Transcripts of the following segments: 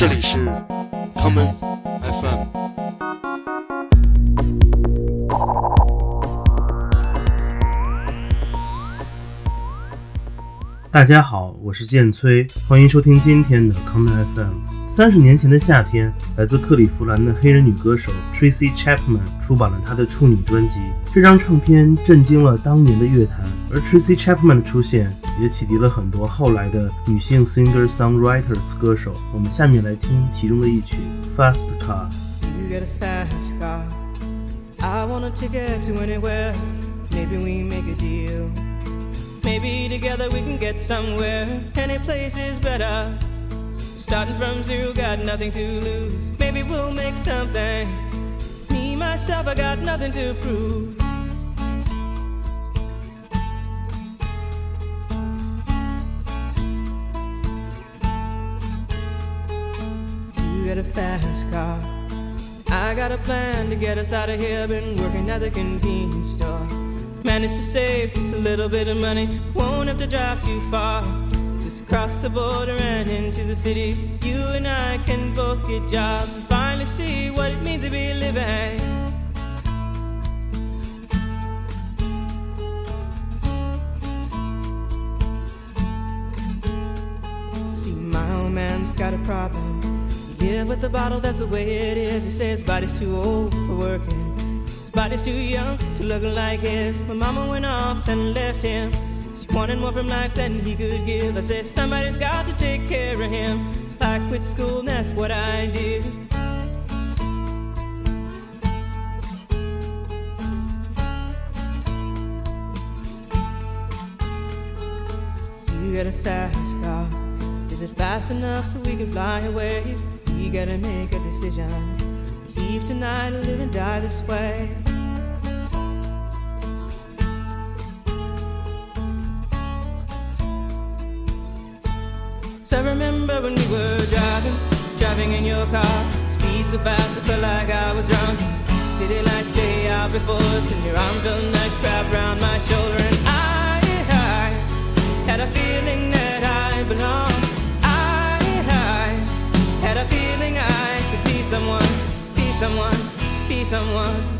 这里是 common FM。大家好，我是剑崔，欢迎收听今天的 common FM。三十年前的夏天，来自克利夫兰的黑人女歌手 Tracy Chapman 出版了她的处女专辑。这张唱片震惊了当年的乐坛，而 Tracy Chapman 的出现也启迪了很多后来的女性 singer-songwriters 歌手。我们下面来听其中的一曲《Fast Car》。You got a fast car. I want a ticket to anywhere. Maybe we make a deal. Maybe together we can get somewhere. Any place is better. Starting from zero, got nothing to lose. Maybe we'll make something. Me, myself, I got nothing to prove. You got a fast car. I got a plan to get us out of here. Been working at the convenience store. Managed to save just a little bit of money. Won't have to drive too far. Just cross the border and into the city. You and I can both get jobs and finally see what it means to be living. See, my old man's got a problem. He live with a bottle, that's the way it is. He says body's too old for working. His body's too young to look like his. My mama went off and left him. Wanted more from life than he could give. I said, somebody's got to take care of him. So I quit school and that's what I did. You got a fast car. Is it fast enough so we can fly away? We gotta make a decision. Leave tonight or live and die this way. Your car. Speed so fast, I felt like I was drunk. City lights day out before us, and your arm felt nice wrapped around my shoulder. And I, I had a feeling that I belonged. I, I had a feeling I could be someone, be someone, be someone.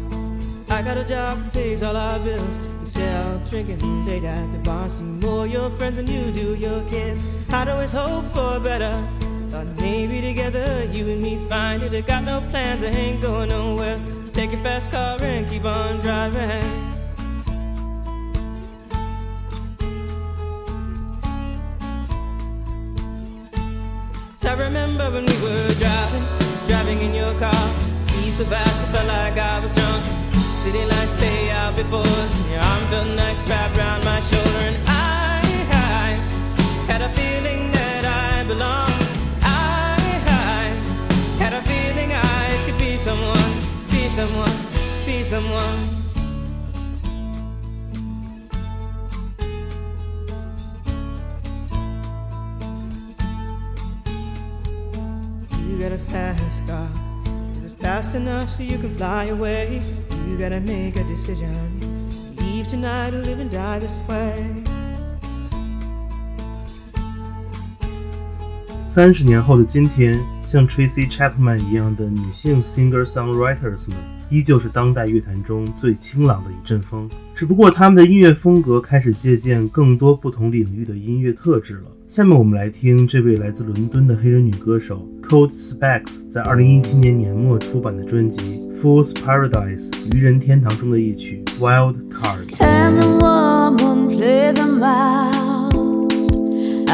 I got a job that pays all our bills. Instead of drinking late at the bar, see more your friends than you do your kids. I'd always hope for better. Thought maybe together you and me find it. I got no plans, I ain't going nowhere. Take your fast car and keep on driving. I remember when we were driving, driving in your car. Speed so fast, I felt like I was drunk. City lights lay out before your arm felt nice wrapped around my shoulder. And I, I had a feeling that I belonged. I, I had a feeling I could be someone, be someone, be someone. You got a fast car. Is it fast enough so you can fly away? You gotta make a decision. Leave tonight or live and die this way. 三十年后的今天，像 Tracy Chapman 一样的女性 singer-songwriters 们，依旧是当代乐坛中最清朗的一阵风。只不过他们的音乐风格开始借鉴更多不同领域的音乐特质了。下面我们来听这位来自伦敦的黑人女歌手 Cold Specs 在2017年年末出版的专辑《Fool's Paradise》愚人天堂中的一曲《Wild Card》。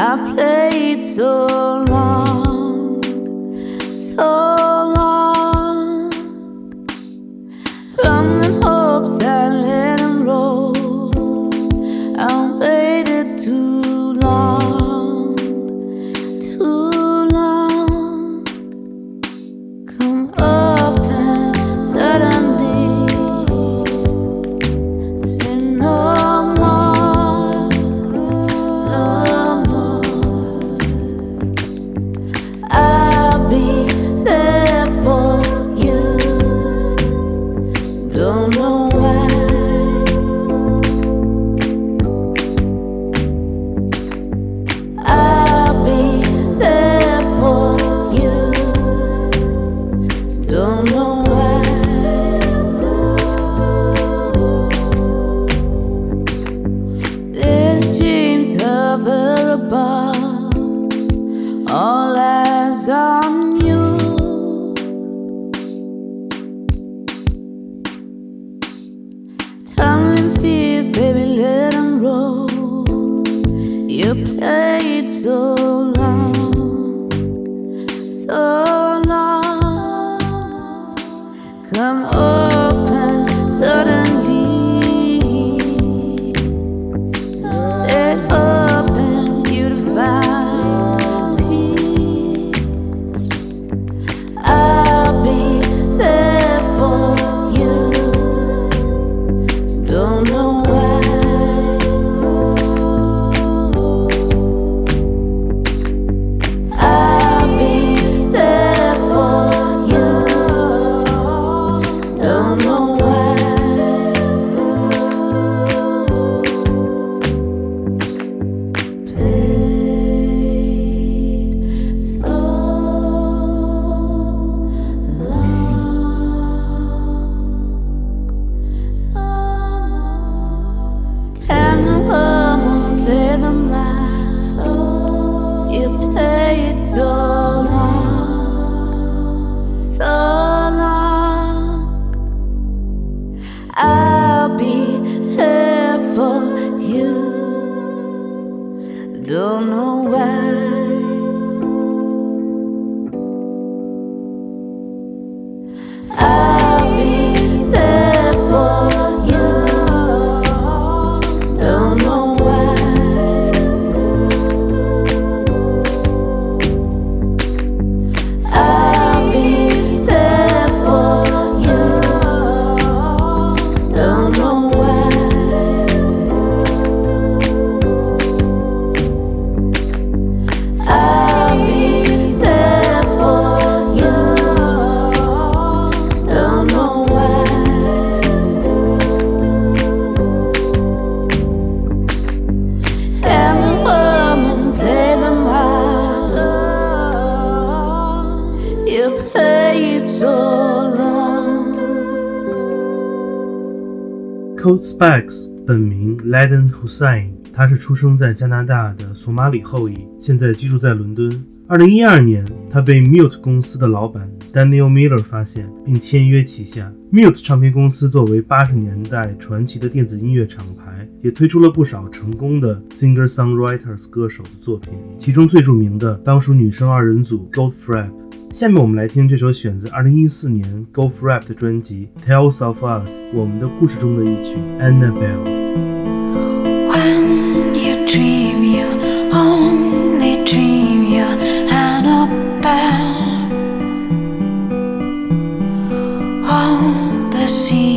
I played so long, so long. I'll be here for you. Don't know Cold Specs 本名 Laden Hussein，他是出生在加拿大的索马里后裔，现在居住在伦敦。二零一二年，他被 Mute 公司的老板 Daniel Miller 发现，并签约旗下。Mute 唱片公司作为八十年代传奇的电子音乐厂牌，也推出了不少成功的 singer-songwriters 歌手的作品，其中最著名的当属女生二人组 Goldfrapp。下面我们来听这首选自2014年 Golf Rap 的专辑《Tales of Us》，我们的故事中的一曲 Annabelle。see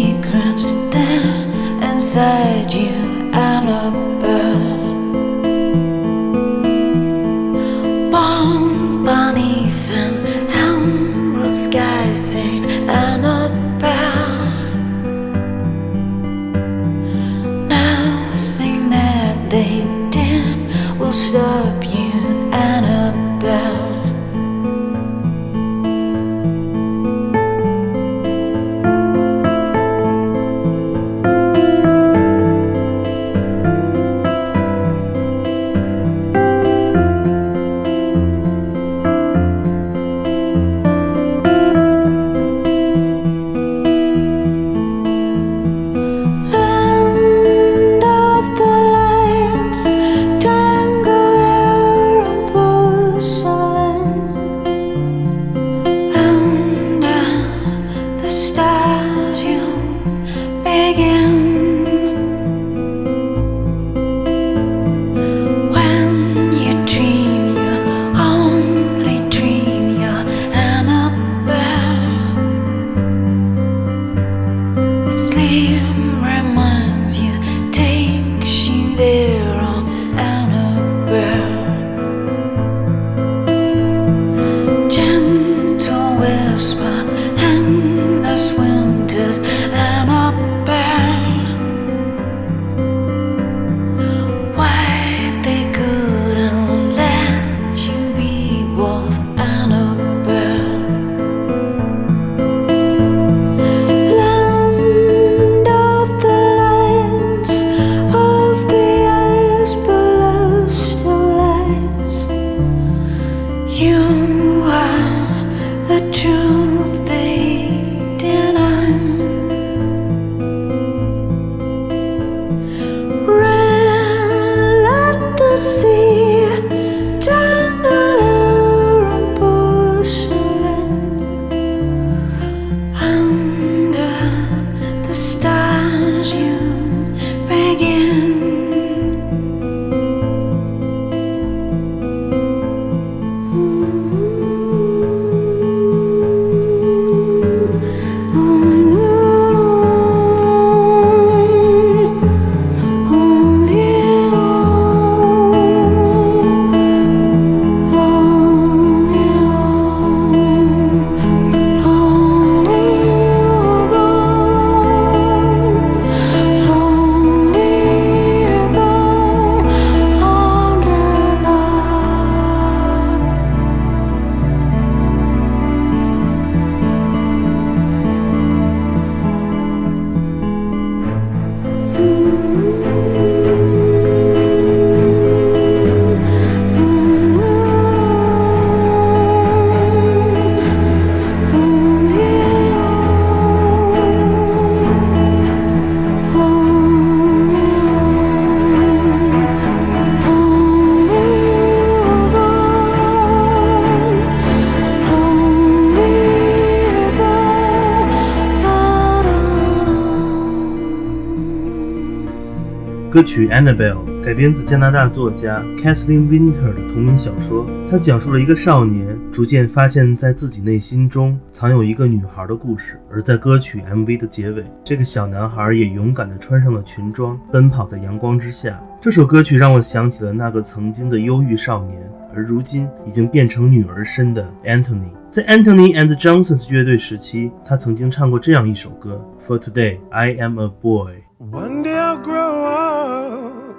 歌曲《Annabelle》改编自加拿大作家 Kathleen Winter 的同名小说。它讲述了一个少年逐渐发现，在自己内心中藏有一个女孩的故事。而在歌曲 MV 的结尾，这个小男孩也勇敢地穿上了裙装，奔跑在阳光之下。这首歌曲让我想起了那个曾经的忧郁少年，而如今已经变成女儿身的 Anthony。在 Anthony and Johnsons 乐队时期，他曾经唱过这样一首歌：For today, I am a boy。One day I'll grow up,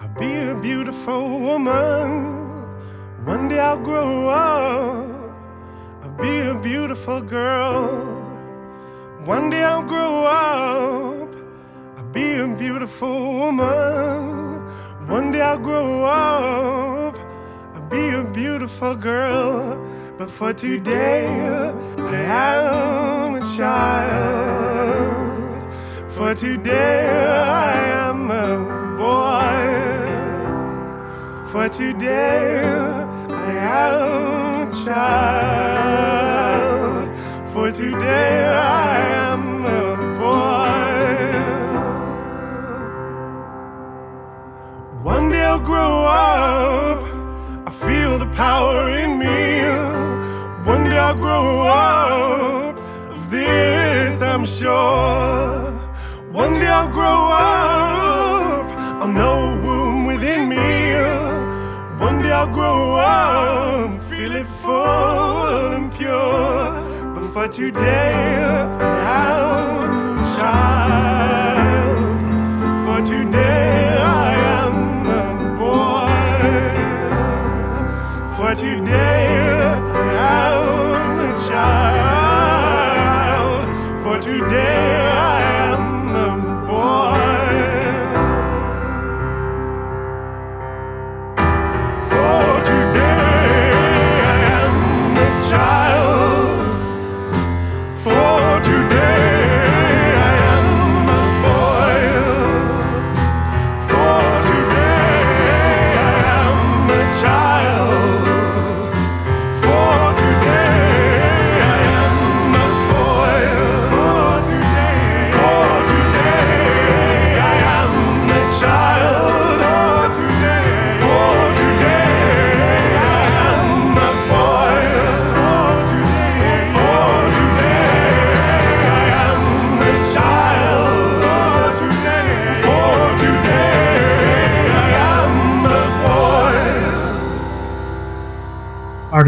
I'll be a beautiful woman. One day I'll grow up, I'll be a beautiful girl. One day I'll grow up, I'll be a beautiful woman. One day I'll grow up, I'll be a beautiful girl. But for today, I am a child. For today I am a boy. For today I am a child. For today I am a boy. One day I'll grow up. I feel the power in me. One day I'll grow up. Of this I'm sure. One day I'll grow up. I'll know womb within me. One day I'll grow up. Feel it full and pure. But for today, I'm a child. For today, I am a boy. For today,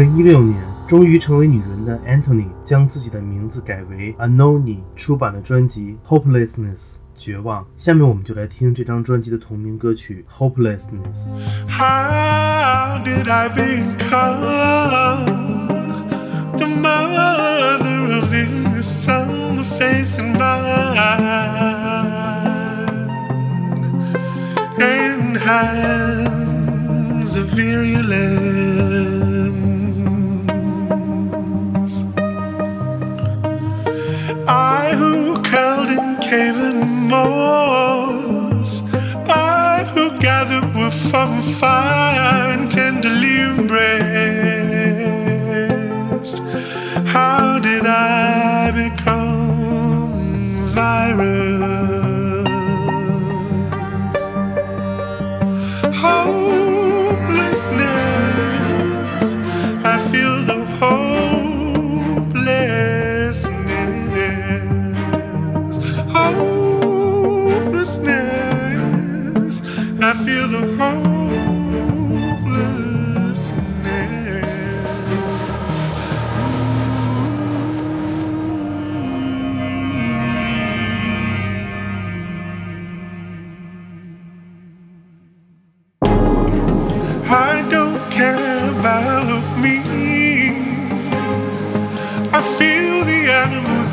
零一六年，终于成为女人的 Antony 将自己的名字改为 Anohni，出版了专辑《Hopelessness》。绝望。下面我们就来听这张专辑的同名歌曲《Hopelessness》。How did I become the mother of this son, the face in hands of virulence? From fire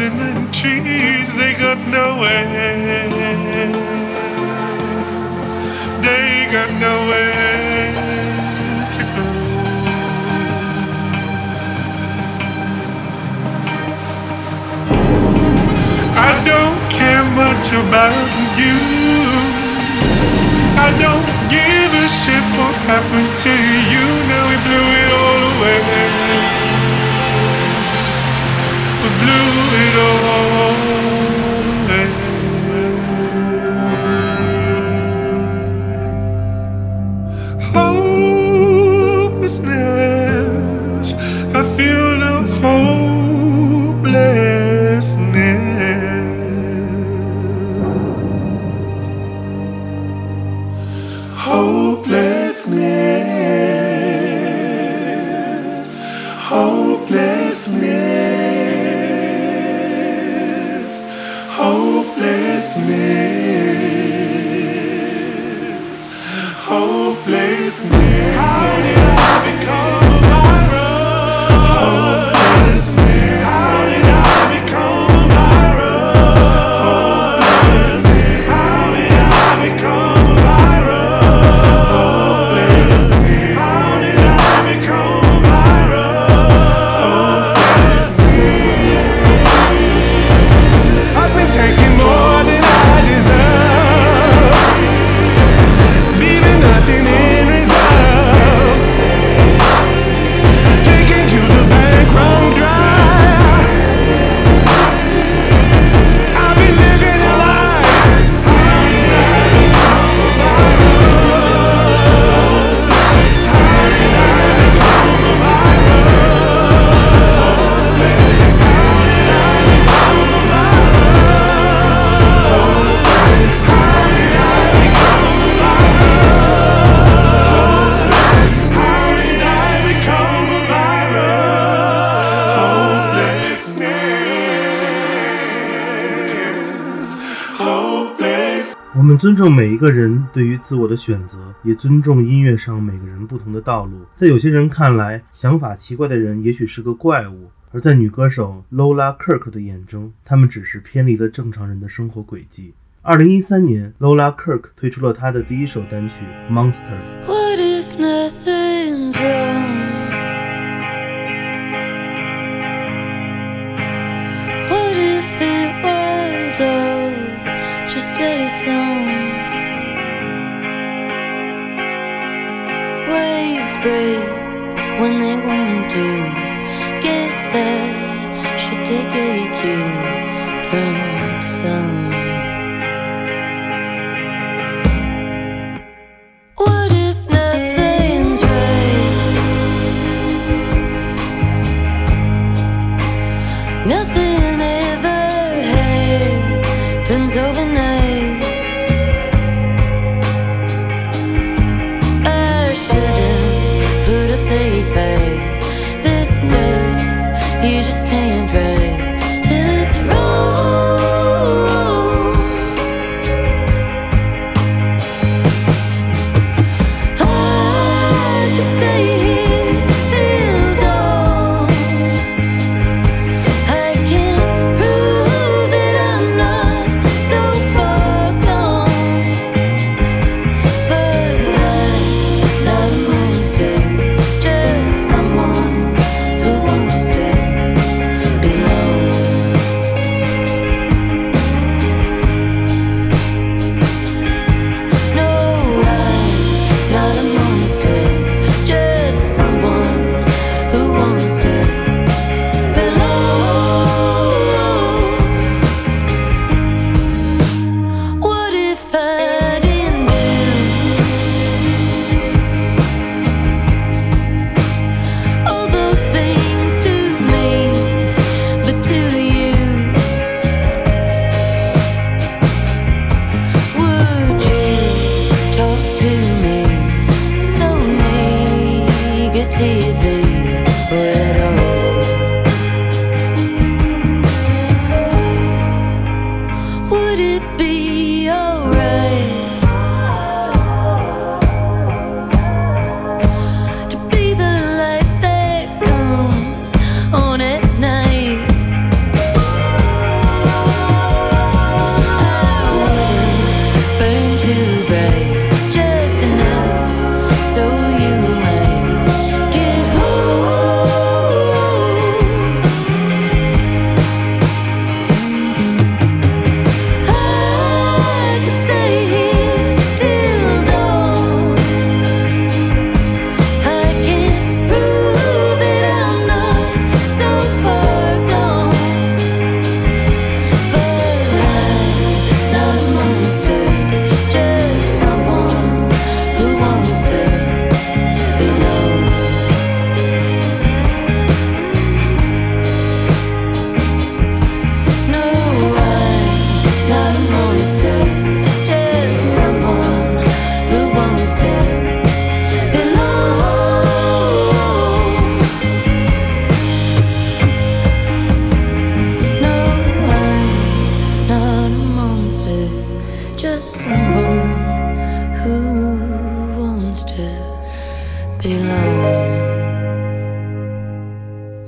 in the trees, they got nowhere. They got nowhere to go. I don't care much about you. I don't give a shit what happens to you. Now we blew it all away. We I feel 每一个人对于自我的选择，也尊重音乐上每个人不同的道路。在有些人看来，想法奇怪的人也许是个怪物，而在女歌手 Lola Kirk 的眼中，他们只是偏离了正常人的生活轨迹。二零一三年，Lola Kirk 推出了她的第一首单曲《Monster》。Break when they want to. Guess I should take a cue from some. What if nothing's right? Nothing ever happens overnight.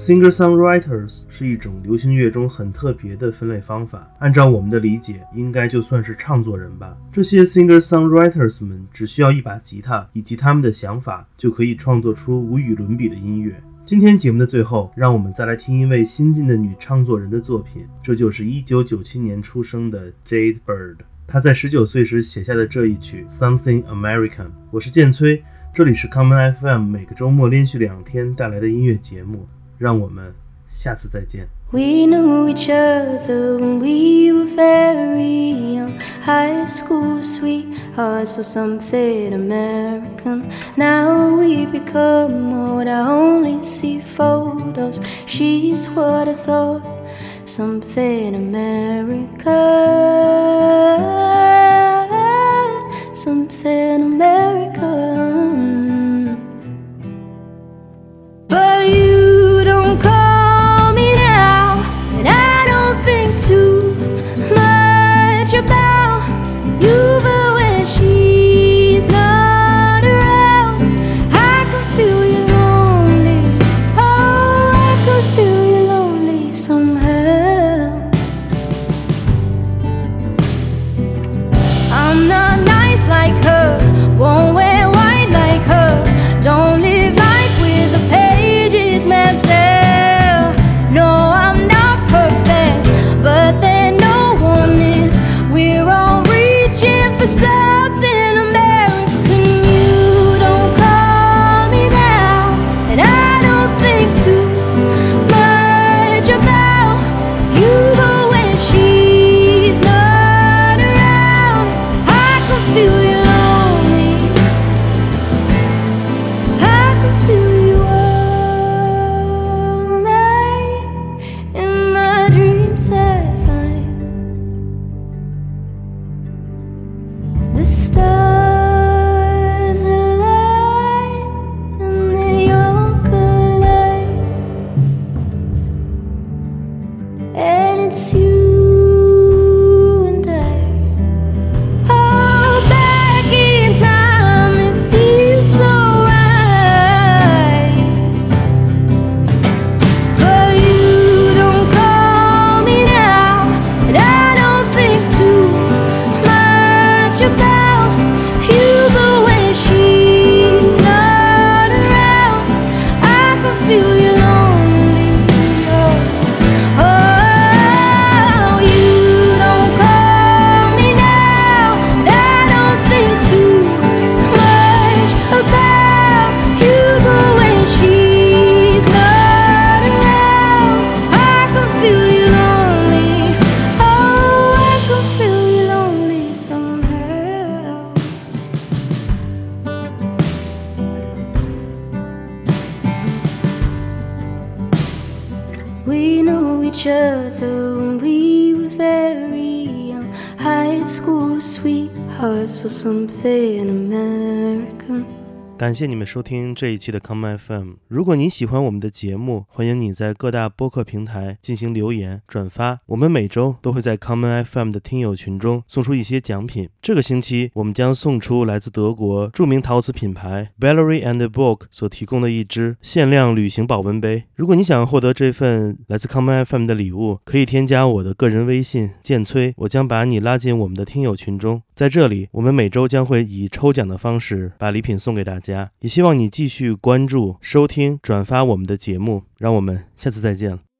Singer-songwriters 是一种流行乐中很特别的分类方法，按照我们的理解，应该就算是唱作人吧。这些 singer-songwriters 们只需要一把吉他以及他们的想法，就可以创作出无与伦比的音乐。今天节目的最后，让我们再来听一位新晋的女唱作人的作品，这就是1997年出生的 Jade Bird。她在19岁时写下的这一曲 Something American。我是建崔，这里是 Common FM，每个周末连续两天带来的音乐节目。让我们下次再见。 We knew each other when we were very young. High school sweethearts or something American. Now we become old. I only see photos. She's what I thought. Something American. Something American. It's you each other when we were very young. High school sweethearts or something American. 感谢你们收听这一期的 Come FM。如果你喜欢我们的节目，欢迎你在各大播客平台进行留言、转发。我们每周都会在 Come FM 的听友群中送出一些奖品。这个星期，我们将送出来自德国著名陶瓷品牌 b a l l e r y and Book 所提供的一只限量旅行保温杯。如果你想获得这份来自 Come FM 的礼物，可以添加我的个人微信建崔，我将把你拉进我们的听友群中。在这里，我们每周将会以抽奖的方式把礼品送给大家也希望你继续关注、收听、转发我们的节目。让我们下次再见了。